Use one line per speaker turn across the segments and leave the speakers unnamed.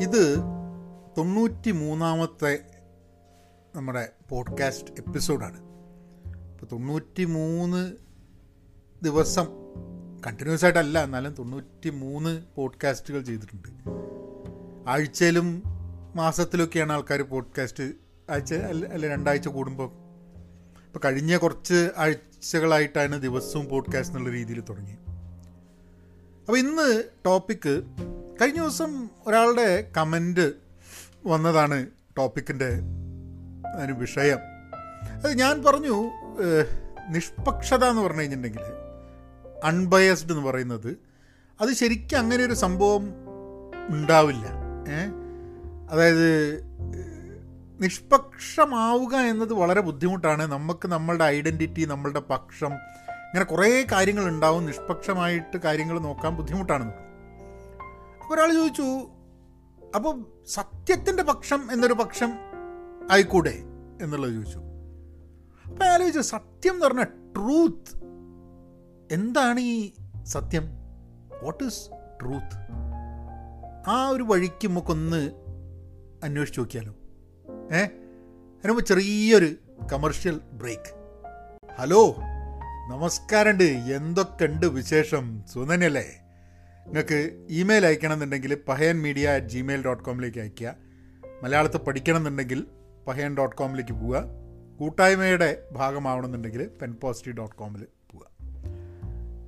ഇത് തൊണ്ണൂറ്റി മൂന്നാമത്തെ നമ്മുടെ പോഡ്കാസ്റ്റ് എപ്പിസോഡാണ്. ഇപ്പോൾ തൊണ്ണൂറ്റി മൂന്ന് ദിവസം കണ്ടിന്യൂസ് ആയിട്ടല്ല എന്നാലും തൊണ്ണൂറ്റി മൂന്ന് പോഡ്കാസ്റ്റുകൾ ചെയ്തിട്ടുണ്ട്. ആഴ്ചയിലും മാസത്തിലൊക്കെയാണ് ആൾക്കാർ പോഡ്കാസ്റ്റ് ആഴ്ച അല്ല രണ്ടാഴ്ച കൂടുമ്പോൾ ഇപ്പോൾ കഴിഞ്ഞ കുറച്ച് ആഴ്ചകളായിട്ടാണ് ദിവസവും പോഡ്കാസ്റ്റ് എന്നുള്ള രീതിയിൽ തുടങ്ങി അപ്പോൾ ഇന്ന് ടോപ്പിക്ക് കഴിഞ്ഞ ദിവസം ഒരാളുടെ കമന്റ് വന്നതാണ് ടോപ്പിക്കിന്റെ അതിന് വിഷയം. അത് ഞാൻ പറഞ്ഞു നിഷ്പക്ഷത എന്ന് പറഞ്ഞു കഴിഞ്ഞിട്ടുണ്ടെങ്കിൽ അൺബയസ്ഡ് എന്ന് പറയുന്നത് അത് ശരിക്കും അങ്ങനെ ഒരു സംഭവം ഉണ്ടാവില്ല. അതായത് നിഷ്പക്ഷമാവുക എന്നത് വളരെ ബുദ്ധിമുട്ടാണ്. നമുക്ക് നമ്മളുടെ ഐഡന്റിറ്റി നമ്മളുടെ പക്ഷം ഇങ്ങനെ കുറേ കാര്യങ്ങൾ ഉണ്ടാവും നിഷ്പക്ഷമായിട്ട് കാര്യങ്ങൾ നോക്കാൻ ബുദ്ധിമുട്ടാണെന്ന്. അപ്പോൾ ഒരാൾ ചോദിച്ചു അപ്പോൾ സത്യത്തിന്റെ പക്ഷം എന്നൊരു പക്ഷം ആയിക്കൂടെ? എന്നുള്ളത് ചോദിച്ചു. അപ്പം അയാൾ ചോദിച്ചു സത്യം എന്ന് പറഞ്ഞാൽ ട്രൂത്ത്. എന്താണ് ഈ സത്യം? വാട്ട് ഈസ് ട്രൂത്ത് ആ ഒരു വഴിക്ക് നമുക്കൊന്ന് അന്വേഷിച്ച് നോക്കിയാലോ. ഏ? അതിനുമ്പോൾ ചെറിയൊരു കമർഷ്യൽ ബ്രേക്ക് ഹലോ നമസ്കാരമുണ്ട് എന്തൊക്കെയുണ്ട് വിശേഷം? സുനനല്ലേ നിങ്ങൾക്ക് ഇമെയിൽ അയക്കണം എന്നുണ്ടെങ്കിൽ Pahayan media at Gmail dot കോമിലേക്ക് അയയ്ക്കുക. മലയാളത്തിൽ പഠിക്കണം എന്നുണ്ടെങ്കിൽ പഹയൻ ഡോട്ട് കോമിലേക്ക് പോവുക. കൂട്ടായ്മയുടെ ഭാഗമാവണമെന്നുണ്ടെങ്കിൽ പെൻ പോസിറ്റീവ് ഡോട്ട് കോമിൽ പോവുക.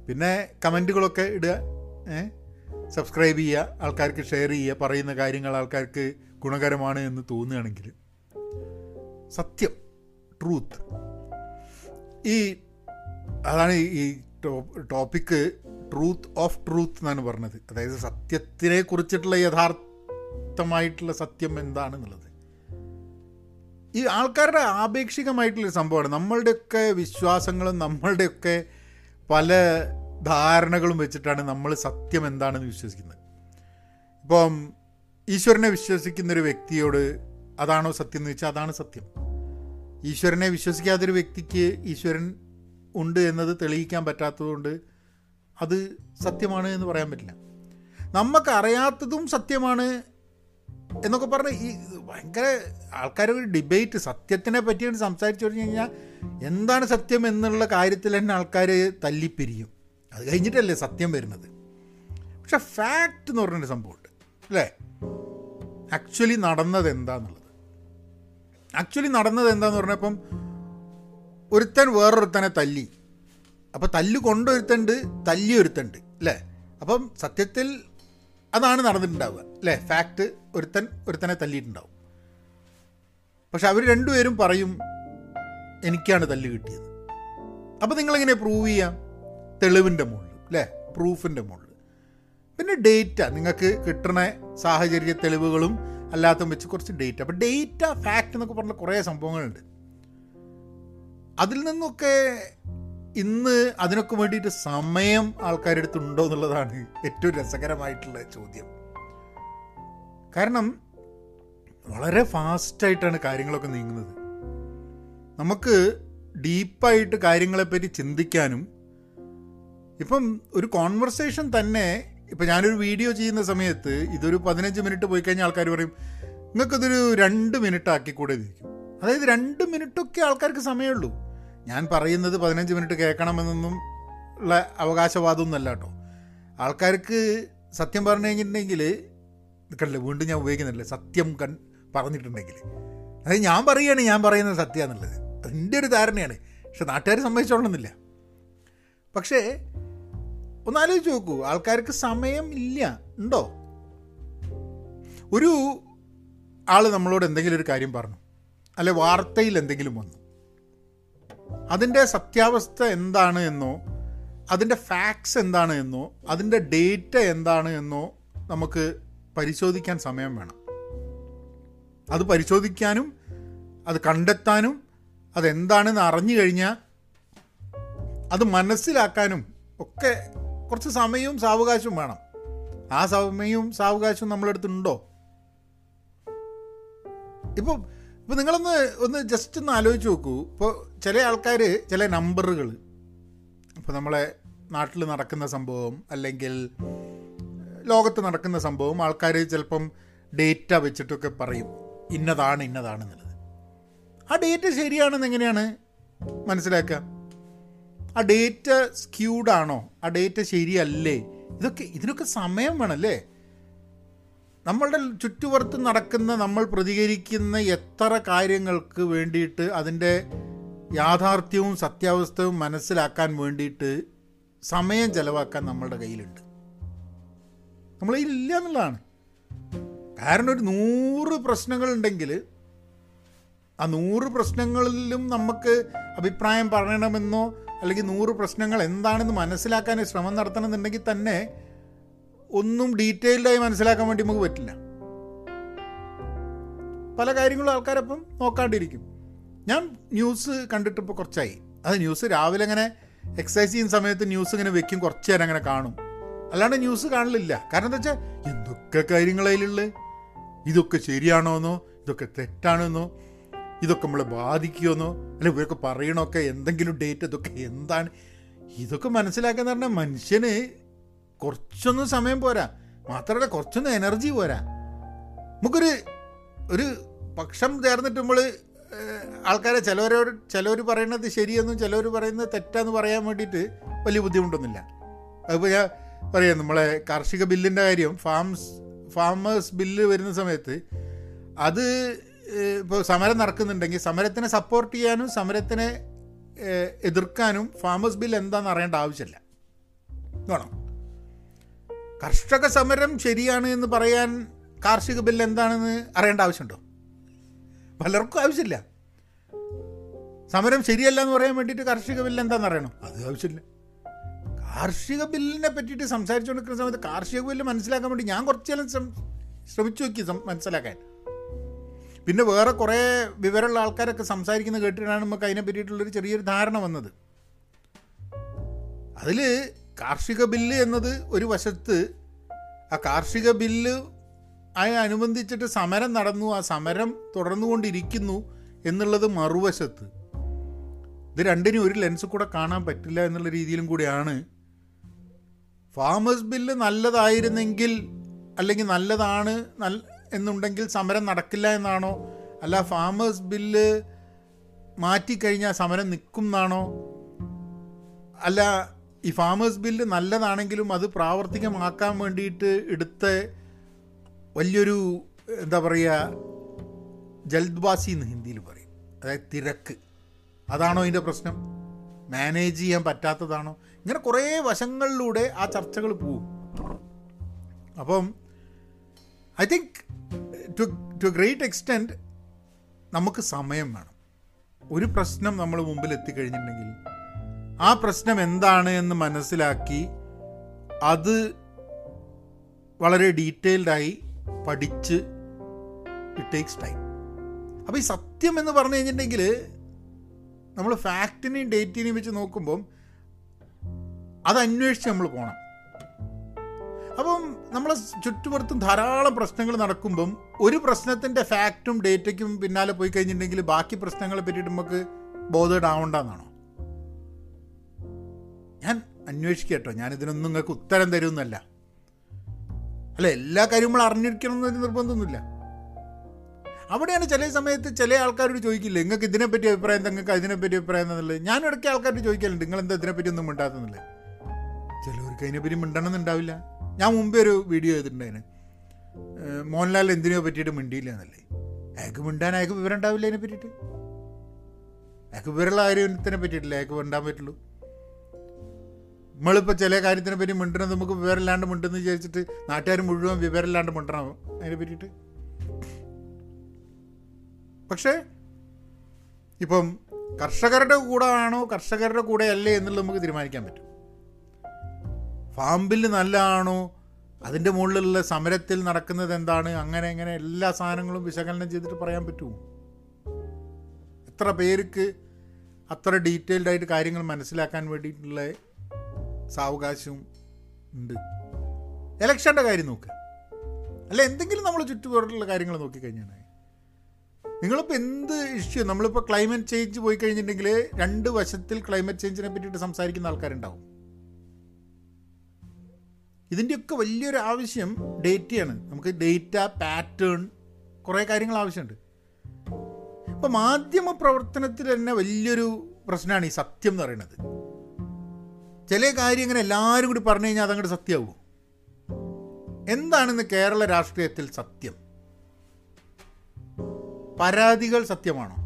പിന്നെ കമന്റുകളൊക്കെ ഇടുക സബ്സ്ക്രൈബ് ചെയ്യുക ആൾക്കാർക്ക് ഷെയർ ചെയ്യുക പറയുന്ന കാര്യങ്ങൾ ആൾക്കാർക്ക് ഗുണകരമാണ് എന്ന് തോന്നുകയാണെങ്കിൽ. സത്യം ട്രൂത്ത്. ഈ അതാണ് ഈ- ടോപ്പിക്ക് ട്രൂത്ത് ഓഫ് ട്രൂത്ത് എന്നാണ് പറഞ്ഞത്. അതായത് സത്യത്തിനെ കുറിച്ചിട്ടുള്ള യഥാർത്ഥമായിട്ടുള്ള സത്യം എന്താണെന്നുള്ളത്. ഈ ആൾക്കാരുടെ ആപേക്ഷികമായിട്ടുള്ള സംഭവമാണ്. നമ്മളുടെയൊക്കെ വിശ്വാസങ്ങളും നമ്മളുടെയൊക്കെ പല ധാരണകളും വെച്ചിട്ടാണ് നമ്മൾ സത്യം എന്താണെന്ന് വിശ്വസിക്കുന്നത്. ഇപ്പം ഈശ്വരനെ വിശ്വസിക്കുന്ന ഒരു വ്യക്തിയോട് അതാണോ സത്യം എന്ന് വെച്ചാൽ അതാണ് സത്യം. ഈശ്വരനെ വിശ്വസിക്കാത്തൊരു വ്യക്തിക്ക് ഈശ്വരൻ ഉണ്ട് എന്നത് തെളിയിക്കാൻ പറ്റാത്തതുകൊണ്ട് അത് സത്യമാണ് എന്ന് പറയാൻ പറ്റില്ല. നമുക്ക് അറിയാത്തതും സത്യമാണ് എന്നൊക്കെ പറഞ്ഞ് ഈ ഭയങ്കര ആൾക്കാർ ഒരു ഡിബേറ്റ് സത്യത്തിനെ പറ്റിയാണ് സംസാരിച്ചു കഴിഞ്ഞ് കഴിഞ്ഞാൽ എന്താണ് സത്യം എന്നുള്ള കാര്യത്തിൽ തന്നെ ആൾക്കാർ തല്ലിപ്പിരിയും. അത് കഴിഞ്ഞിട്ടല്ലേ സത്യം വരുന്നത്. പക്ഷെ ഫാക്റ്റ് എന്ന് പറഞ്ഞൊരു സംഭവമുണ്ട്. അല്ലേ? ആക്ച്വലി നടന്നത് എന്താന്നുള്ളത്. ആക്ച്വലി നടന്നത് എന്താന്ന് പറഞ്ഞപ്പം ഒരുത്തൻ വേറൊരുത്തനെ തല്ലി. അപ്പോൾ തല്ല് കൊണ്ടൊരുത്തണ്ട് തല്ലി ഒരുത്തണ്ട് അല്ലേ? അപ്പം സത്യത്തിൽ അതാണ് നടന്നിട്ടുണ്ടാവുക അല്ലേ? ഫാക്റ്റ് ഒരുത്തൻ ഒരുത്തനെ തല്ലിയിട്ടുണ്ടാവും. പക്ഷെ അവർ രണ്ടുപേരും പറയും എനിക്കാണ് തല്ല് കിട്ടിയത്. അപ്പോൾ നിങ്ങളെങ്ങനെ പ്രൂവ് ചെയ്യാം? തെളിവിന്റെ മുകളിൽ അല്ലേ? പ്രൂഫിന്റെ മുകളിൽ. പിന്നെ ഡേറ്റ നിങ്ങൾക്ക് കിട്ടുന്ന സാഹചര്യ തെളിവുകളും അല്ലാത്ത വെച്ച് കുറച്ച് ഡേറ്റ അപ്പോൾ ഡേറ്റ ഫാക്റ്റ് എന്നൊക്കെ പറഞ്ഞ കുറേ സംഭവങ്ങളുണ്ട്. അതിൽ നിന്നൊക്കെ ഇന്ന് അതിനൊക്കെ വേണ്ടിയിട്ട് സമയം ആൾക്കാരെടുത്തുണ്ടോ എന്നുള്ളതാണ് ഏറ്റവും രസകരമായിട്ടുള്ള ചോദ്യം. കാരണം വളരെ ഫാസ്റ്റായിട്ടാണ് കാര്യങ്ങളൊക്കെ നീങ്ങുന്നത്. നമുക്ക് ഡീപ്പായിട്ട് കാര്യങ്ങളെപ്പറ്റി ചിന്തിക്കാനും ഇപ്പം ഒരു കോൺവെർസേഷൻ തന്നെ ഇപ്പം ഞാനൊരു വീഡിയോ ചെയ്യുന്ന സമയത്ത് ഇതൊരു പതിനഞ്ച് മിനിറ്റ് പോയി കഴിഞ്ഞാൽ ആൾക്കാർ പറയും നിങ്ങൾക്കിതൊരു രണ്ട് മിനിറ്റ് ആക്കിക്കൂടെ ഇരിക്കും. അതായത് രണ്ട് മിനിറ്റൊക്കെ ആൾക്കാർക്ക് സമയമുള്ളൂ. ഞാൻ പറയുന്നത് പതിനഞ്ച് മിനിറ്റ് കേൾക്കണമെന്നൊന്നും ഉള്ള അവകാശവാദമൊന്നുമല്ല കേട്ടോ. ആൾക്കാർക്ക് സത്യം പറഞ്ഞു കഴിഞ്ഞിട്ടുണ്ടെങ്കിൽ കണ്ടില്ലേ വീണ്ടും ഞാൻ ഉപയോഗിക്കുന്നില്ല? സത്യം കൺ പറഞ്ഞിട്ടുണ്ടെങ്കിൽ. അതായത് ഞാൻ പറയുകയാണ് ഞാൻ പറയുന്നത് സത്യമാണെന്നുള്ളത്. അതിന്റെ ഒരു ധാരണയാണ്. പക്ഷെ നാട്ടുകാർ സമ്മതിച്ചോളണമെന്നില്ല. പക്ഷേ ഒന്നാലോചിച്ച് നോക്കൂ. ആൾക്കാർക്ക് സമയം ഇല്ല. ഉണ്ടോ? ഒരു ആൾ നമ്മളോട് എന്തെങ്കിലും ഒരു കാര്യം പറഞ്ഞു. അല്ലെ വാർത്തയിൽ എന്തെങ്കിലും വന്നു. അതിന്റെ സത്യാവസ്ഥ എന്താണ് എന്നോ അതിന്റെ ഫാക്ട്സ് എന്താണ് എന്നോ അതിന്റെ ഡേറ്റ എന്താണ് എന്നോ നമുക്ക് പരിശോധിക്കാൻ സമയം വേണം. അത് പരിശോധിക്കാനും അത് കണ്ടെത്താനും അതെന്താണെന്ന് അറിഞ്ഞു കഴിഞ്ഞാൽ അത് മനസ്സിലാക്കാനും ഒക്കെ കുറച്ച് സമയവും സാവകാശവും വേണം. ആ സമയവും സാവകാശവും നമ്മളെടുത്തുണ്ടോ? ഇപ്പോൾ ഇപ്പോൾ നിങ്ങളൊന്ന് ഒന്ന് ജസ്റ്റ് ഒന്ന് ആലോചിച്ച് നോക്കൂ. ഇപ്പോൾ ചില ആൾക്കാർ ചില നമ്പറുകൾ ഇപ്പോൾ നമ്മളെ നാട്ടിൽ നടക്കുന്ന സംഭവം അല്ലെങ്കിൽ ലോകത്ത് നടക്കുന്ന സംഭവം ആൾക്കാർ ചിലപ്പം ഡേറ്റ വെച്ചിട്ടൊക്കെ പറയും. ഇന്നതാണ് ഇന്നതാണ് ഇന്നതാണെന്നുള്ളത് ആ ഡേറ്റ ശരിയാണെന്ന് എങ്ങനെയാണ് മനസ്സിലാക്കുക? ആ ഡേറ്റ സ്ക്യൂഡാണോ ആ ഡേറ്റ ശരിയല്ലേ? ഇതൊക്കെ ഇതിനൊക്കെ സമയം വേണമല്ലേ നമ്മളുടെ ചുറ്റുപുറത്ത് നടക്കുന്ന നമ്മൾ പ്രതികരിക്കുന്ന എത്ര കാര്യങ്ങൾക്ക് വേണ്ടിയിട്ട് അതിന്റെ യാഥാർത്ഥ്യവും സത്യാവസ്ഥയും മനസ്സിലാക്കാൻ വേണ്ടിയിട്ട് സമയം ചിലവാക്കാൻ നമ്മളുടെ കയ്യിലുണ്ട്. നമ്മളെ ഇല്ല എന്നുള്ളതാണ്. കാരണം ഒരു നൂറ് പ്രശ്നങ്ങളുണ്ടെങ്കിൽ ആ നൂറ് പ്രശ്നങ്ങളിലും നമുക്ക് അഭിപ്രായം പറയണമെന്നോ അല്ലെങ്കിൽ നൂറ് പ്രശ്നങ്ങൾ എന്താണെന്ന് മനസ്സിലാക്കാൻ ശ്രമം നടത്തണമെന്നുണ്ടെങ്കിൽ തന്നെ ഒന്നും ഡീറ്റെയിൽഡായി മനസ്സിലാക്കാൻ വേണ്ടി നമുക്ക് പറ്റില്ല. പല കാര്യങ്ങളും ആൾക്കാരപ്പം നോക്കാണ്ടിരിക്കും. ഞാൻ ന്യൂസ് കണ്ടിട്ടിപ്പോൾ കുറച്ചായി. അത് ന്യൂസ് രാവിലെ അങ്ങനെ എക്സസൈസ് ചെയ്യുന്ന സമയത്ത് ന്യൂസ് ഇങ്ങനെ വെക്കും കുറച്ച് നേരം അങ്ങനെ കാണും. അല്ലാണ്ട് ന്യൂസ് കാണലില്ല. കാരണം എന്താ വെച്ചാൽ എന്തൊക്കെ കാര്യങ്ങളതിലുള്ളത് ഇതൊക്കെ ശരിയാണോ എന്നോ ഇതൊക്കെ തെറ്റാണെന്നോ? ഇതൊക്കെ നമ്മളെ ബാധിക്കുമെന്നോ അല്ലെ ഇവരൊക്കെ പറയണമൊക്കെ എന്തെങ്കിലും ഡേറ്റ് ഇതൊക്കെ എന്താണ്? ഇതൊക്കെ മനസ്സിലാക്കാന്ന് പറഞ്ഞാൽ മനുഷ്യന് കുറച്ചൊന്നും സമയം പോരാ. മാത്രമല്ല കുറച്ചൊന്നും എനർജി പോരാ. നമുക്കൊരു ഒരു പക്ഷം ചേർന്നിട്ട് നമ്മൾ ആൾക്കാരെ ചിലവരോട് ചിലവർ പറയുന്നത് ശരിയെന്നും ചിലവർ പറയുന്നത് തെറ്റാന്ന് പറയാൻ വേണ്ടിയിട്ട് വലിയ ബുദ്ധിമുട്ടൊന്നുമില്ല. അതിപ്പോൾ ഞാൻ പറയാം നമ്മളെ കാർഷിക ബില്ലിന്റെ കാര്യം ഫാംസ് ഫാമേഴ്സ് ബില്ല് വരുന്ന സമയത്ത് അത് ഇപ്പോൾ സമരം നടക്കുന്നുണ്ടെങ്കിൽ സമരത്തിനെ സപ്പോർട്ട് ചെയ്യാനും സമരത്തിനെ എതിർക്കാനും ഫാമേഴ്സ് ബില്ല് എന്താണെന്ന് അറിയേണ്ട ആവശ്യമില്ല. വേണം. കർഷക സമരം ശരിയാണ് എന്ന് പറയാൻ കാർഷിക ബില്ല് എന്താണെന്ന് അറിയേണ്ട ആവശ്യമുണ്ടോ? പലർക്കും ആവശ്യമില്ല. സമരം ശരിയല്ല എന്ന് പറയാൻ വേണ്ടിയിട്ട് കാർഷിക ബില്ല് എന്താണെന്ന് അറിയണം? അത് ആവശ്യമില്ല. കാർഷിക ബില്ലിനെ പറ്റിയിട്ട് സംസാരിച്ചുകൊണ്ടിരിക്കുന്ന സമയത്ത് കാർഷിക ബില്ല് മനസ്സിലാക്കാൻ വേണ്ടി ഞാൻ കുറച്ചെല്ലാം ശ്രമിച്ചു നോക്കി മനസ്സിലാക്കാൻ. പിന്നെ വേറെ കുറേ വിവരമുള്ള ആൾക്കാരൊക്കെ സംസാരിക്കുന്ന കേട്ടിട്ടാണ് നമുക്ക് അതിനെ പറ്റിയിട്ടുള്ളൊരു ചെറിയൊരു ധാരണ വന്നത്. അതിൽ കാർഷിക ബില്ല് എന്നത് ഒരു വശത്ത് ആ കാർഷിക ബില്ല് അനുബന്ധിച്ചിട്ട് സമരം നടന്നു ആ സമരം തുടർന്നുകൊണ്ടിരിക്കുന്നു എന്നുള്ളത് മറുവശത്ത്. ഇത് രണ്ടിനും ഒരു ലെൻസ് കൂടെ കാണാൻ പറ്റില്ല എന്നുള്ള രീതിയിലും കൂടിയാണ്. ഫാമേഴ്സ് ബില്ല് നല്ലതായിരുന്നെങ്കിൽ അല്ലെങ്കിൽ നല്ലതാണ് എന്നുണ്ടെങ്കിൽ സമരം നടക്കില്ല എന്നാണോ? അല്ല ഫാമേഴ്സ് ബില്ല് മാറ്റിക്കഴിഞ്ഞാൽ സമരം നിൽക്കും എന്നാണോ? അല്ല ഈ ഫാമേഴ്സ് ബില്ല് നല്ലതാണെങ്കിലും അത് പ്രാവർത്തികമാക്കാൻ വേണ്ടിയിട്ട് എടുത്ത വലിയൊരു എന്താ പറയുക ജൽദ്ബാസി എന്ന് ഹിന്ദിയിൽ പറയും. അതായത് തിരക്ക്. അതാണോ അതിന്റെ പ്രശ്നം? മാനേജ് ചെയ്യാൻ പറ്റാത്തതാണോ? ഇങ്ങനെ കുറേ വശങ്ങളിലൂടെ ആ ചർച്ചകൾ പോവും അപ്പം I think to to great extent നമുക്ക് സമയം വേണം. ഒരു പ്രശ്നം നമ്മൾ മുമ്പിൽ എത്തിക്കഴിഞ്ഞിട്ടുണ്ടെങ്കിൽ ആ പ്രശ്നം എന്താണ് എന്ന് മനസ്സിലാക്കി അത് വളരെ ഡീറ്റെയിൽഡായി പഠിച്ച് ഇറ്റ് ടേക്സ് ടൈം അപ്പോൾ ഈ സത്യം എന്ന് പറഞ്ഞു കഴിഞ്ഞിട്ടുണ്ടെങ്കിൽ നമ്മൾ ഫാക്റ്റിനെയും ഡേറ്റിനെയും വെച്ച് നോക്കുമ്പം അത് അന്വേഷിച്ച് നമ്മൾ പോകണം അപ്പം നമ്മളെ ചുറ്റുപുറത്തും ധാരാളം പ്രശ്നങ്ങൾ നടക്കുമ്പം ഒരു പ്രശ്നത്തിന്റെ ഫാക്റ്റും ഡേറ്റയ്ക്കും പിന്നാലെ പോയി കഴിഞ്ഞിട്ടുണ്ടെങ്കിൽ ബാക്കി പ്രശ്നങ്ങളെ പറ്റിയിട്ട് നമുക്ക് ബോധേഡ് ആവണ്ടെന്നാണോ? ഞാൻ അന്വേഷിക്കട്ടോ ഞാൻ ഇതിനൊന്നും നിങ്ങൾക്ക് ഉത്തരം തരുമെന്നല്ല. അല്ല എല്ലാ കാര്യവും നമ്മൾ അറിഞ്ഞിരിക്കണം എന്നൊരു നിർബന്ധമൊന്നുമില്ല. അവിടെയാണ് ചില സമയത്ത് ചില ആൾക്കാരോട് ചോദിക്കില്ല നിങ്ങൾക്ക് ഇതിനെപ്പറ്റി അഭിപ്രായം നിങ്ങൾക്ക് അതിനെപ്പറ്റി അഭിപ്രായം എന്നുള്ളത്. ഞാൻ ഇടയ്ക്ക് ആൾക്കാരോട് ചോദിക്കലുണ്ട് നിങ്ങൾ എന്താ ഇതിനെപ്പറ്റി ഒന്നും മിണ്ടാത്തുന്നില്ല ചിലവർക്ക് അതിനെപ്പറ്റി മിണ്ടണമെന്നുണ്ടാവില്ല ഞാൻ മുമ്പേ ഒരു വീഡിയോ ചെയ്തിട്ടുണ്ടായിരുന്നു. മോഹൻലാൽ എന്തിനോ പറ്റിയിട്ട് മിണ്ടിയില്ല എന്നല്ലേ? അയാൾക്ക് മിണ്ടാൻ അയാൾക്ക് വിവരം ഉണ്ടാവില്ല അതിനെ പറ്റിയിട്ട് അയാൾക്ക് വിവരമുള്ള കാര്യത്തിനെ പറ്റിയിട്ടില്ല അയാൾക്ക് മിണ്ടാൻ പറ്റുള്ളൂ. നമ്മളിപ്പോൾ ചില കാര്യത്തിനെ പറ്റി മിണ്ടണം നമുക്ക് വിവരമില്ലാണ്ട് മിണ്ടെന്ന് വിചാരിച്ചിട്ട് നാട്ടുകാർ മുഴുവൻ വിവരമില്ലാണ്ട് മിണ്ടണം? അതിനെ പറ്റിയിട്ട്? പക്ഷേ ഇപ്പം കർഷകരുടെ കൂടെ ആണോ കർഷകരുടെ കൂടെ അല്ലേ എന്നുള്ളത് നമുക്ക് തീരുമാനിക്കാൻ പറ്റും. ഫാം ബില്ല് നല്ലതാണോ അതിന്റെ മുകളിലുള്ള സമരത്തിൽ നടക്കുന്നത് എന്താണ്? അങ്ങനെ ഇങ്ങനെ എല്ലാ സാധനങ്ങളും വിശകലനം ചെയ്തിട്ട് പറയാൻ പറ്റുമോ? എത്ര പേർക്ക് അത്ര ഡീറ്റെയിൽഡായിട്ട് കാര്യങ്ങൾ മനസ്സിലാക്കാൻ വേണ്ടിയിട്ടുള്ള സാവകാശവും ഉണ്ട്. ഇലക്ഷന്റെ കാര്യം നോക്കുക അല്ല എന്തെങ്കിലും നമ്മൾ ചുറ്റുപാടുള്ള കാര്യങ്ങൾ നോക്കിക്കഴിഞ്ഞാൽ നിങ്ങളിപ്പോൾ എന്ത് ഇഷ്യൂ നമ്മളിപ്പോൾ ക്ലൈമറ്റ് ചേഞ്ച് പോയി കഴിഞ്ഞിട്ടുണ്ടെങ്കിൽ രണ്ട് വശത്തിൽ ക്ലൈമറ്റ് ചേഞ്ചിനെ പറ്റിയിട്ട് സംസാരിക്കുന്ന ആൾക്കാരുണ്ടാവും. ഇതിന്റെയൊക്കെ വലിയൊരു ആവശ്യം ഡേറ്റയാണ് നമുക്ക് ഡേറ്റ പാറ്റേൺ കുറേ കാര്യങ്ങൾ ആവശ്യമുണ്ട്. ഇപ്പം മാധ്യമ പ്രവർത്തനത്തിൽ തന്നെ വലിയൊരു പ്രശ്നമാണ് ഈ സത്യം എന്ന് പറയുന്നത്. ചില കാര്യം ഇങ്ങനെ എല്ലാവരും കൂടി പറഞ്ഞു കഴിഞ്ഞാൽ അതങ്ങോട്ട് സത്യമാവും. എന്താണിന്ന് കേരള രാഷ്ട്രീയത്തിൽ സത്യം? പരാതികൾ സത്യമാണോ?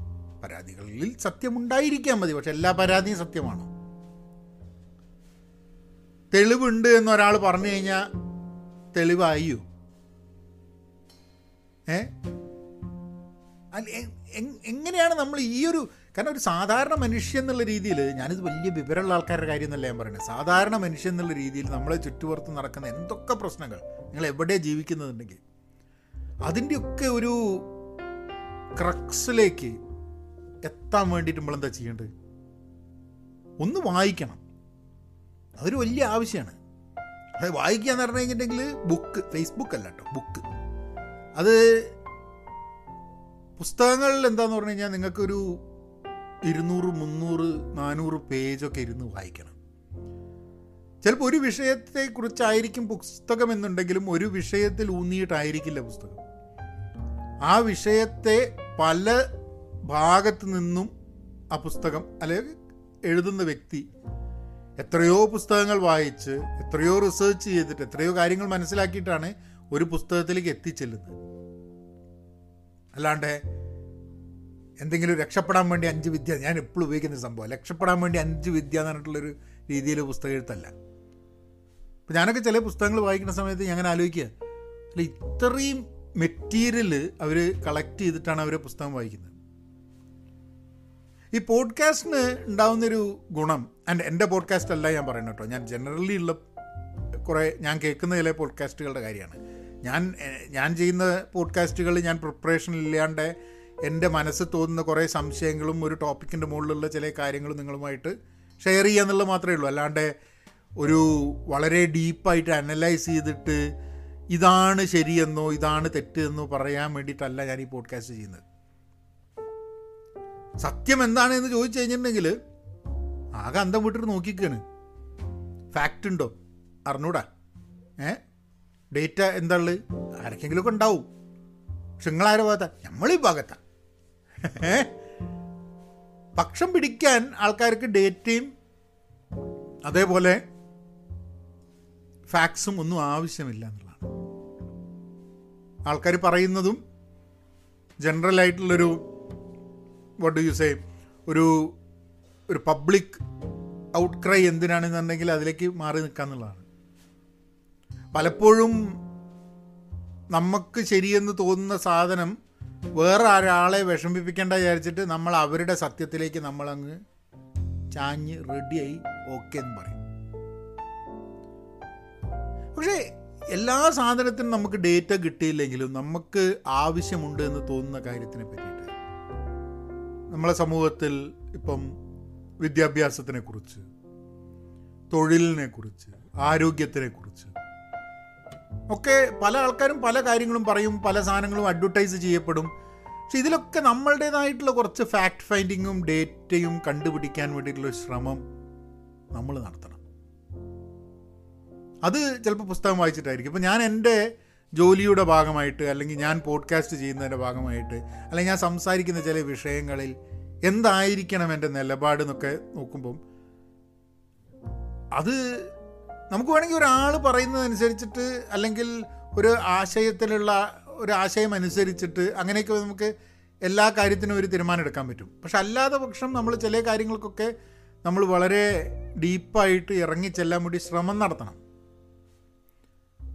പരാതികളിൽ സത്യമുണ്ടായിരിക്കാൻ മതി പക്ഷെ എല്ലാ പരാതിയും സത്യമാണോ? തെളിവുണ്ട് എന്നൊരാൾ പറഞ്ഞു കഴിഞ്ഞാൽ തെളിവായോ ഏ? എങ്ങനെയാണ് നമ്മൾ ഈ ഒരു കാരണം ഒരു സാധാരണ മനുഷ്യൻ എന്നുള്ള രീതിയിൽ ഞാനിത് വലിയ വിവരമുള്ള ആൾക്കാരുടെ കാര്യം എന്നല്ല ഞാൻ പറയുന്നത്. സാധാരണ മനുഷ്യൻ എന്നുള്ള രീതിയിൽ നമ്മളെ ചുറ്റുപുറത്ത് നടക്കുന്ന എന്തൊക്കെ പ്രശ്നങ്ങൾ നിങ്ങൾ എവിടെ ജീവിക്കുന്നുണ്ടെങ്കിൽ അതിന്റെയൊക്കെ ഒരു ക്രക്സിലേക്ക് എത്താൻ വേണ്ടിയിട്ട് നമ്മളെന്താ ചെയ്യേണ്ടത്? ഒന്ന് വായിക്കണം. അതൊരു വലിയ ആവശ്യമാണ്. അത് വായിക്കുക എന്ന് പറഞ്ഞു കഴിഞ്ഞിട്ടുണ്ടെങ്കിൽ ബുക്ക് ഫേസ്ബുക്ക് അല്ല കേട്ടോ ബുക്ക് അത് പുസ്തകങ്ങളിൽ എന്താന്ന് പറഞ്ഞു കഴിഞ്ഞാൽ നിങ്ങൾക്കൊരു ഇരുന്നൂറ് മുന്നൂറ് നാനൂറ് പേജൊക്കെ ഇരുന്ന് വായിക്കണം. ചിലപ്പോൾ ഒരു വിഷയത്തെക്കുറിച്ചായിരിക്കും പുസ്തകം എന്നുണ്ടെങ്കിലും ഒരു വിഷയത്തിൽ ഊന്നിയിട്ടായിരിക്കില്ല പുസ്തകം. ആ വിഷയത്തെ പല ഭാഗത്ത് നിന്നും ആ പുസ്തകം അല്ലെങ്കിൽ എഴുതുന്ന വ്യക്തി എത്രയോ പുസ്തകങ്ങൾ വായിച്ച് എത്രയോ റിസർച്ച് ചെയ്തിട്ട് എത്രയോ കാര്യങ്ങൾ മനസ്സിലാക്കിയിട്ടാണ് ഒരു പുസ്തകത്തിലേക്ക് എത്തിച്ചെല്ലുന്നത്. അല്ലാണ്ട് എന്തെങ്കിലും രക്ഷപ്പെടാൻ വേണ്ടി അഞ്ച് വിദ്യ ഞാൻ എപ്പോഴും ഉപയോഗിക്കുന്ന സംഭവം രക്ഷപ്പെടാൻ വേണ്ടി അഞ്ച് വിദ്യ എന്ന് പറഞ്ഞിട്ടുള്ളൊരു രീതിയിൽ പുസ്തകം എഴുത്തല്ല. അപ്പം ഞാനൊക്കെ ചില പുസ്തകങ്ങൾ വായിക്കുന്ന സമയത്ത് ഞാൻ അങ്ങനെ ആലോചിക്കുക അല്ല ഇത്രയും മെറ്റീരിയൽ അവർ കളക്ട് ചെയ്തിട്ടാണ് അവർ പുസ്തകം വായിക്കുന്നത്. ഈ പോഡ്കാസ്റ്റിന് ഉണ്ടാവുന്നൊരു ഗുണം ആൻഡ് എന്റെ പോഡ്കാസ്റ്റ് അല്ല ഞാൻ പറയുന്നത് കേട്ടോ ഞാൻ ജനറലി ഉള്ള കുറേ ഞാൻ കേൾക്കുന്ന ചില പോഡ്കാസ്റ്റുകളുടെ കാര്യമാണ്. ഞാൻ ഞാൻ ചെയ്യുന്ന പോഡ്കാസ്റ്റുകൾ ഞാൻ പ്രിപ്പറേഷൻ ഇല്ലാണ്ട് എന്റെ മനസ്സ് തോന്നുന്ന കുറേ സംശയങ്ങളും ഒരു ടോപ്പിക്കിന്റെ മുകളിലുള്ള ചില കാര്യങ്ങളും നിങ്ങളുമായിട്ട് ഷെയർ ചെയ്യുക എന്നുള്ളത് മാത്രമേ ഉള്ളൂ. അല്ലാണ്ട് ഒരു വളരെ ഡീപ്പായിട്ട് അനലൈസ് ചെയ്തിട്ട് ഇതാണ് ശരിയെന്നോ ഇതാണ് തെറ്റെന്നോ പറയാൻ വേണ്ടിയിട്ടല്ല ഞാൻ ഈ പോഡ്കാസ്റ്റ് ചെയ്യുന്നത്. സത്യം എന്താണ് എന്ന് ചോദിച്ചു കഴിഞ്ഞിട്ടുണ്ടെങ്കിൽ ആകെ അന്തം വിട്ടിട്ട് നോക്കിക്കാണ് ഫാക്റ്റ് ഉണ്ടോ? അറിഞ്ഞൂടാ. ഏ? ഡേറ്റ എന്താ ഉള്ളത്? ആരൊക്കെങ്കിലുമൊക്കെ ഉണ്ടാവും. പക്ഷെ നിങ്ങളാരെ ഭാഗത്താ? നമ്മളീ ഭാഗത്താണ് പക്ഷം പിടിക്കാൻ ആൾക്കാർക്ക് ഡേറ്റയും അതേപോലെ ഫാക്സും ഒന്നും ആവശ്യമില്ല എന്നുള്ളതാണ്. ആൾക്കാർ പറയുന്നതും ജനറൽ ആയിട്ടുള്ളൊരു വാട്ട് യു സേ ഒരു ഒരു പബ്ലിക് ഔട്ട് ക്രൈ എന്തിനാണെന്നുണ്ടെങ്കിൽ അതിലേക്ക് മാറി നിൽക്കാന്നുള്ളതാണ് പലപ്പോഴും നമുക്ക് ശരിയെന്ന് തോന്നുന്ന സാധനം വേറെ ഒരാളെ വിഷമിപ്പിക്കേണ്ട വിചാരിച്ചിട്ട് നമ്മൾ അവരുടെ സത്യത്തിലേക്ക് നമ്മളങ്ങ് ചാഞ്ഞ് റെഡിയായി ഓക്കെ എന്ന് പറയും. പക്ഷേ എല്ലാ സാധനത്തിനും നമുക്ക് ഡേറ്റ കിട്ടിയില്ലെങ്കിലും നമുക്ക് ആവശ്യമുണ്ട് എന്ന് തോന്നുന്ന കാര്യത്തിനെ പറ്റിയിട്ട് നമ്മളെ സമൂഹത്തിൽ ഇപ്പം വിദ്യാഭ്യാസത്തിനെ കുറിച്ച് തൊഴിലിനെ കുറിച്ച് ആരോഗ്യത്തിനെ കുറിച്ച് ഒക്കെ പല ആൾക്കാരും പല കാര്യങ്ങളും പറയും പല സാധനങ്ങളും അഡ്വർടൈസ് ചെയ്യപ്പെടും. പക്ഷെ ഇതിലൊക്കെ നമ്മളുടേതായിട്ടുള്ള കുറച്ച് ഫാക്ട് ഫൈൻഡിങ്ങും ഡേറ്റയും കണ്ടുപിടിക്കാൻ വേണ്ടിയിട്ടുള്ള ശ്രമം നമ്മൾ നടത്തണം. അത് ചിലപ്പോൾ പുസ്തകം വായിച്ചിട്ടായിരിക്കും. ഇപ്പം ഞാൻ എന്റെ ജോലിയുടെ ഭാഗമായിട്ട് അല്ലെങ്കിൽ ഞാൻ പോഡ്കാസ്റ്റ് ചെയ്യുന്നതിന്റെ ഭാഗമായിട്ട് അല്ലെങ്കിൽ ഞാൻ സംസാരിക്കുന്ന ചില വിഷയങ്ങളിൽ എന്തായിരിക്കണം എന്റെ നിലപാട് എന്നൊക്കെ നോക്കുമ്പം അത് നമുക്ക് വേണമെങ്കിൽ ഒരാൾ പറയുന്നതനുസരിച്ചിട്ട് അല്ലെങ്കിൽ ഒരു ആശയത്തിലുള്ള ഒരു ആശയം അനുസരിച്ചിട്ട് അങ്ങനെയൊക്കെ നമുക്ക് എല്ലാ കാര്യത്തിനും ഒരു തീരുമാനം എടുക്കാൻ പറ്റും. പക്ഷെ അല്ലാതെ പക്ഷം നമ്മൾ ചില കാര്യങ്ങൾക്കൊക്കെ നമ്മൾ വളരെ ഡീപ്പായിട്ട് ഇറങ്ങി ചെല്ലാൻ വേണ്ടി ശ്രമം നടത്തണം.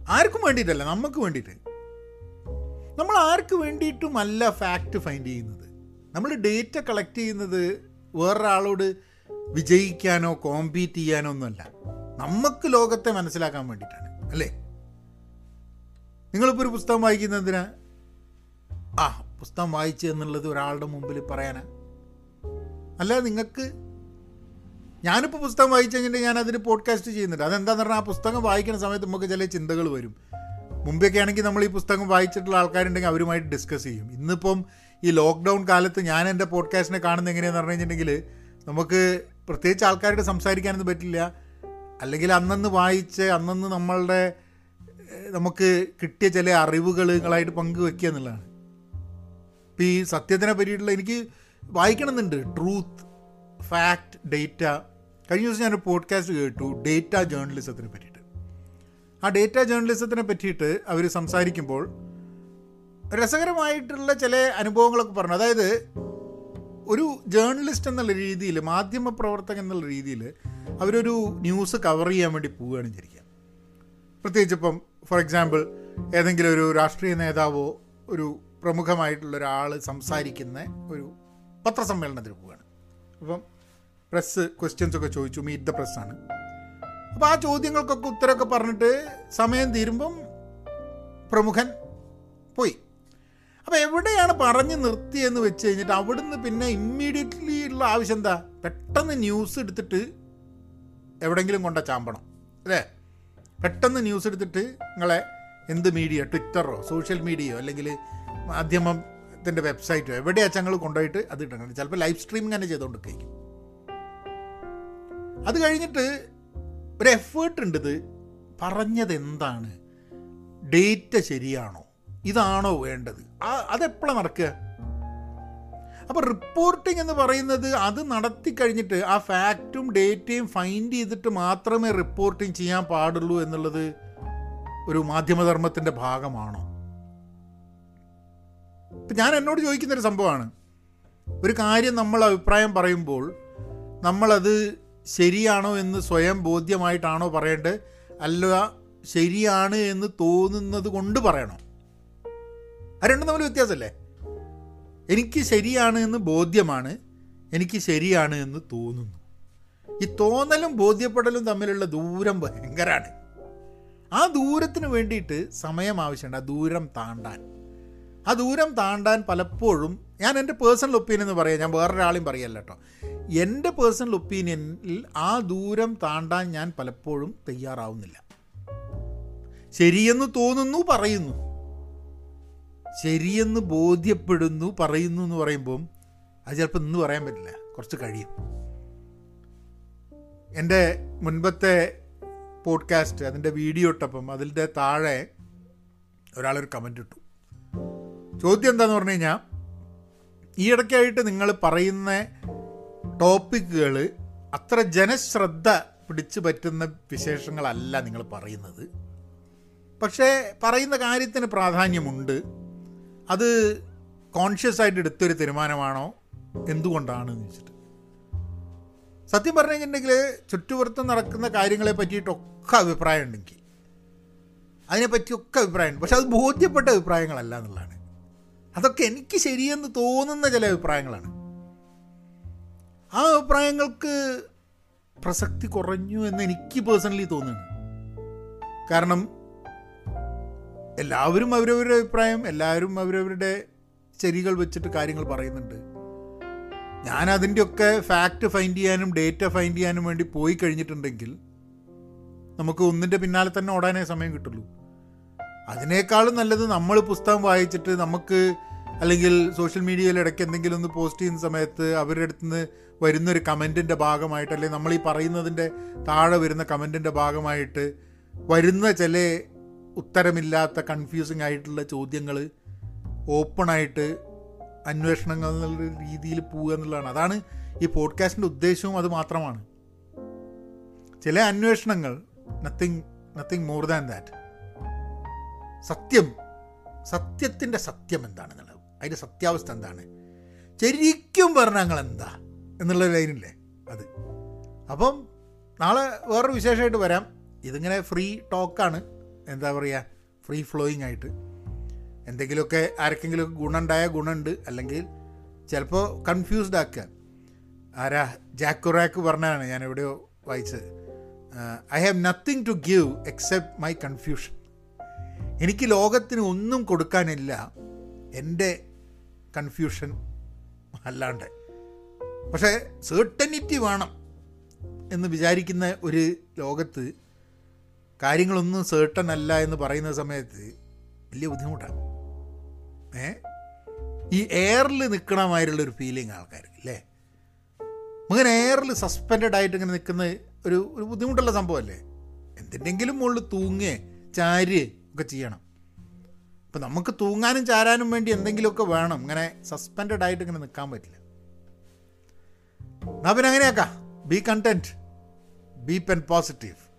ആർക്കും വേണ്ടിയിട്ടല്ല നമുക്ക് വേണ്ടിയിട്ട്. നമ്മൾ ആർക്ക് വേണ്ടിയിട്ടുമല്ല ഫാക്റ്റ് ഫൈൻഡ് ചെയ്യുന്നത്? നമ്മൾ ഡേറ്റ കളക്ട് ചെയ്യുന്നത് വേറൊരാളോട് വിജയിക്കാനോ കോമ്പീറ്റ് ചെയ്യാനോ ഒന്നുമല്ല. നമുക്ക് ലോകത്തെ മനസ്സിലാക്കാൻ വേണ്ടിയിട്ടാണ് അല്ലേ? നിങ്ങളിപ്പോൾ ഒരു പുസ്തകം വായിക്കുന്നതിന് ആ പുസ്തകം വായിച്ചു എന്നുള്ളത് ഒരാളുടെ മുമ്പിൽ പറയാനാ. അല്ല നിങ്ങൾക്ക് ഞാനിപ്പോൾ പുസ്തകം വായിച്ചു കഴിഞ്ഞിട്ട് ഞാൻ അതിന് പോഡ്കാസ്റ്റ് ചെയ്യുന്നുണ്ട്. അതെന്താന്ന് പറഞ്ഞാൽ ആ പുസ്തകം വായിക്കുന്ന സമയത്ത് നമുക്ക് ചില ചിന്തകൾ വരും. മുമ്പൊക്കെ ആണെങ്കിൽ നമ്മൾ ഈ പുസ്തകം വായിച്ചിട്ടുള്ള ആൾക്കാരുണ്ടെങ്കിൽ അവരുമായിട്ട് ഡിസ്കസ് ചെയ്യും. ഇന്നിപ്പം ഈ ലോക്ക്ഡൗൺ കാലത്ത് ഞാൻ എന്റെ പോഡ്കാസ്റ്റിനെ കാണുന്നത് എങ്ങനെയാണെന്ന് പറഞ്ഞു കഴിഞ്ഞിട്ടുണ്ടെങ്കിൽ നമുക്ക് പ്രത്യേകിച്ച് ആൾക്കാരോട് സംസാരിക്കാനൊന്നും പറ്റില്ല. അല്ലെങ്കിൽ അന്നന്ന് വായിച്ച് അന്നന്ന് നമ്മളുടെ നമുക്ക് കിട്ടിയ ചില അറിവുകൾ നിങ്ങളായിട്ട് പങ്കുവെക്കുക എന്നുള്ളതാണ്. ഇപ്പം ഈ സത്യത്തിനെ പറ്റിയിട്ടുള്ള എനിക്ക് വായിക്കണമെന്നുണ്ട്. ട്രൂത്ത് ഫാക്ട് ഡേറ്റ കഴിഞ്ഞ ദിവസം ഞാനൊരു പോഡ്കാസ്റ്റ് കേട്ടു ഡേറ്റ ജേർണലിസത്തിനെ പറ്റിയിട്ട്. ആ ഡേറ്റ ജേർണലിസത്തിനെ പറ്റിയിട്ട് അവർ സംസാരിക്കുമ്പോൾ രസകരമായിട്ടുള്ള ചില അനുഭവങ്ങളൊക്കെ പറഞ്ഞു. അതായത് ഒരു ജേർണലിസ്റ്റ് എന്നുള്ള രീതിയിൽ മാധ്യമ പ്രവർത്തകൻ എന്നുള്ള രീതിയിൽ അവരൊരു ന്യൂസ് കവർ ചെയ്യാൻ വേണ്ടി പോവുകയാണ് ശരിക്കും പ്രത്യേകിച്ച് ഇപ്പം ഫോർ എക്സാമ്പിൾ ഏതെങ്കിലും ഒരു രാഷ്ട്രീയ നേതാവോ ഒരു പ്രമുഖമായിട്ടുള്ള ഒരാൾ സംസാരിക്കുന്ന ഒരു പത്രസമ്മേളനത്തിൽ പോവുകയാണ്. അപ്പം പ്രസ് ക്വസ്റ്റ്യൻസ് ഒക്കെ ചോദിച്ചു മീറ്റ് ദ പ്രസ്സാണ് അപ്പോൾ ആ ചോദ്യങ്ങൾക്കൊക്കെ ഉത്തരമൊക്കെ പറഞ്ഞിട്ട് സമയം തീരുമ്പം പ്രമുഖൻ പോയി. അപ്പോൾ എവിടെയാണ് പറഞ്ഞ് നിർത്തിയെന്ന് വെച്ച് കഴിഞ്ഞിട്ട് അവിടുന്ന് പിന്നെ ഇമ്മീഡിയറ്റ്ലി ഉള്ള ആവശ്യം എന്താ? പെട്ടെന്ന് ന്യൂസ് എടുത്തിട്ട് എവിടെയെങ്കിലും കൊണ്ട ചാമ്പണം അല്ലേ? പെട്ടെന്ന് ന്യൂസ് എടുത്തിട്ട് നിങ്ങളെ എന്ത് മീഡിയ ട്വിറ്ററോ സോഷ്യൽ മീഡിയയോ അല്ലെങ്കിൽ മാധ്യമത്തിന്റെ വെബ്സൈറ്റോ എവിടെയാ ഞങ്ങൾ കൊണ്ടുപോയിട്ട് അത് ഇടണം ചിലപ്പോൾ ലൈവ് സ്ട്രീമിംഗ് തന്നെ ചെയ്തുകൊണ്ട് കഴിക്കും അത് കഴിഞ്ഞിട്ട് ഒരു എഫേർട്ട് ഉണ്ട് ഇത്. പറഞ്ഞത് എന്താണ്? ഡേറ്റ ശരിയാണോ? ഇതാണോ വേണ്ടത്? അതെപ്പോഴാണ് നടക്കുക? അപ്പോൾ റിപ്പോർട്ടിംഗ് എന്ന് പറയുന്നത് അത് നടത്തി കഴിഞ്ഞിട്ട് ആ ഫാക്റ്റും ഡേറ്റയും ഫൈൻഡ് ചെയ്തിട്ട് മാത്രമേ റിപ്പോർട്ടിംഗ് ചെയ്യാൻ പാടുള്ളൂ എന്നുള്ളത് ഒരു മാധ്യമധർമ്മത്തിന്റെ ഭാഗമാണോ? ഇപ്പം ഞാൻ എന്നോട് ചോദിക്കുന്നൊരു സംഭവമാണ്. ഒരു കാര്യം നമ്മൾ അഭിപ്രായം പറയുമ്പോൾ നമ്മളത് ശരിയാണോ എന്ന് സ്വയം ബോധ്യമായിട്ടാണോ പറയേണ്ടത്? അല്ല ശരിയാണ് എന്ന് തോന്നുന്നത് കൊണ്ട് പറയണോ. ആ രണ്ടും തമ്മിൽ വ്യത്യാസമല്ലേ? എനിക്ക് ശരിയാണ് എന്ന് ബോധ്യമാണ് എനിക്ക് ശരിയാണ് എന്ന് തോന്നുന്നു. ഈ തോന്നലും ബോധ്യപ്പെടലും തമ്മിലുള്ള ദൂരം ഭയങ്കരമാണ് ആ ദൂരത്തിന് വേണ്ടിയിട്ട് സമയം ആവശ്യമുണ്ട് ആ ദൂരം താണ്ടാൻ. ആ ദൂരം താണ്ടാൻ പലപ്പോഴും ഞാൻ എന്റെ പേഴ്സണൽ ഒപ്പീനിയൻ എന്ന് പറയാം ഞാൻ വേറൊരാളെയും പറയല്ല കേട്ടോ. എന്റെ പേഴ്സണൽ ഒപ്പീനിയനിൽ ആ ദൂരം താണ്ടാൻ ഞാൻ പലപ്പോഴും തയ്യാറാവുന്നില്ല. ശരിയെന്ന് തോന്നുന്നു പറയുന്നു. ശരിയെന്ന് ബോധ്യപ്പെടുന്നു പറയുന്നു എന്ന് പറയുമ്പം അത് ചിലപ്പോൾ ഇന്ന് പറയാൻ പറ്റില്ല. കുറച്ച് കഴിയും. എന്റെ മുൻപത്തെ പോഡ്കാസ്റ്റ് അതിന്റെ വീഡിയോ ഇട്ടപ്പം അതിന്റെ താഴെ ഒരാളൊരു കമന്റ് ഇട്ടു. ചോദ്യം എന്താന്ന് പറഞ്ഞു കഴിഞ്ഞാൽ ഈ ഇടയ്ക്കായിട്ട് നിങ്ങൾ പറയുന്ന ടോപ്പിക്കുകൾ അത്ര ജനശ്രദ്ധ പിടിച്ചു പറ്റുന്ന വിശേഷങ്ങളല്ല നിങ്ങൾ പറയുന്നത്. പക്ഷേ പറയുന്ന കാര്യത്തിന് പ്രാധാന്യമുണ്ട്. അത് കോൺഷ്യസ് ആയിട്ട് എടുത്തൊരു തീരുമാനമാണോ? എന്തുകൊണ്ടാണ് എന്ന് വെച്ചിട്ട് സത്യം പറഞ്ഞു കഴിഞ്ഞിട്ടുണ്ടെങ്കിൽ ചുറ്റുപുറത്ത് നടക്കുന്ന കാര്യങ്ങളെ പറ്റിയിട്ടൊക്കെ അഭിപ്രായം ഉണ്ടെങ്കിൽ അതിനെപ്പറ്റിയൊക്കെ അഭിപ്രായമുണ്ട്. പക്ഷെ അത് ബോധ്യപ്പെട്ട അഭിപ്രായങ്ങളല്ല എന്നുള്ളതാണ്. അതൊക്കെ എനിക്ക് ശരിയെന്ന് തോന്നുന്ന ചില അഭിപ്രായങ്ങളാണ്. ആ അഭിപ്രായങ്ങൾക്ക് പ്രസക്തി കുറഞ്ഞു എന്ന് എനിക്ക് പേഴ്സണലി തോന്നുന്നു കാരണം എല്ലാവരും അവരവരുടെ അഭിപ്രായം എല്ലാവരും അവരവരുടെ ശരികൾ വെച്ചിട്ട് കാര്യങ്ങൾ പറയുന്നുണ്ട്. ഞാൻ അതിന്റെയൊക്കെ ഫാക്റ്റ് ഫൈൻഡ് ചെയ്യാനും ഡേറ്റ ഫൈൻഡ് ചെയ്യാനും വേണ്ടി പോയി കഴിഞ്ഞിട്ടുണ്ടെങ്കിൽ നമുക്ക് ഒന്നിന്റെ പിന്നാലെ തന്നെ ഓടാനേ സമയം കിട്ടുള്ളൂ. അതിനേക്കാളും നല്ലത് നമ്മൾ പുസ്തകം വായിച്ചിട്ട് നമുക്ക് അല്ലെങ്കിൽ സോഷ്യൽ മീഡിയയിൽ ഇടയ്ക്ക് എന്തെങ്കിലും ഒന്ന് പോസ്റ്റ് ചെയ്യുന്ന സമയത്ത് അവരുടെ അടുത്ത് നിന്ന് വരുന്നൊരു കമന്റിന്റെ ഭാഗമായിട്ട് അല്ലെങ്കിൽ നമ്മൾ ഈ പറയുന്നതിന്റെ താഴെ വരുന്ന കമന്റിന്റെ ഭാഗമായിട്ട് വരുന്ന ചില ഉത്തരമില്ലാത്ത കൺഫ്യൂസിങ് ആയിട്ടുള്ള ചോദ്യങ്ങൾ ഓപ്പണായിട്ട് അന്വേഷണങ്ങൾ എന്നുള്ള രീതിയിൽ പോവുക എന്നുള്ളതാണ്. അതാണ് ഈ പോഡ്കാസ്റ്റിന്റെ ഉദ്ദേശവും അത് മാത്രമാണ്. ചില അന്വേഷണങ്ങൾ nothing nothing more than that സത്യം സത്യത്തിന്റെ സത്യം എന്താണെന്നുള്ളത് അതിന്റെ സത്യാവസ്ഥ എന്താണ്? ശരിക്കും പറഞ്ഞാൽ എന്താ എന്നുള്ള ലൈനില്ലേ അത്. അപ്പം നാളെ വേറൊരു വിശേഷമായിട്ട് വരാം. ഇതിങ്ങനെ ഫ്രീ ടോക്കാണ് എന്താ പറയുക ഫ്രീ ഫ്ലോയിങ് ആയിട്ട്. എന്തെങ്കിലുമൊക്കെ ആർക്കെങ്കിലും ഗുണമുണ്ടായ ഗുണമുണ്ട്. അല്ലെങ്കിൽ ചിലപ്പോൾ കൺഫ്യൂസ്ഡ് ആക്കുക. ആരാ ജാക്കുറാക്ക് പറഞ്ഞാണ് ഞാൻ എവിടെയോ വായിച്ചത്. I have nothing to give except my confusion എനിക്ക് ലോകത്തിന് ഒന്നും കൊടുക്കാനില്ല എന്റെ കൺഫ്യൂഷൻ അല്ലാണ്ട്. പക്ഷേ സേർട്ടനിറ്റി വേണം എന്ന് വിചാരിക്കുന്ന ഒരു ലോകത്ത് കാര്യങ്ങളൊന്നും സേർട്ടൺ അല്ല എന്ന് പറയുന്ന സമയത്ത് വലിയ ബുദ്ധിമുട്ടാണ്. ഏ? ഈ എയറിൽ ഒരു ഫീലിംഗ് ആൾക്കാർക്ക് അല്ലേ അങ്ങനെ എയറിൽ സസ്പെൻഡഡ് ആയിട്ട് ഇങ്ങനെ നിൽക്കുന്ന ഒരു ഒരു ബുദ്ധിമുട്ടുള്ള സംഭവമല്ലേ? എന്തിന്റെങ്കിലും മുകളിൽ തൂങ്ങേ ചാരി ഒക്കെ ചെയ്യണം. അപ്പം നമുക്ക് തൂങ്ങാനും ചാരാനും വേണ്ടി എന്തെങ്കിലുമൊക്കെ വേണം. ഇങ്ങനെ സസ്പെൻഡഡ് ആയിട്ട് ഇങ്ങനെ നിൽക്കാൻ പറ്റില്ല. എന്നാൽ പിന്നെ അങ്ങനെയാക്കാം. Be content be pen positive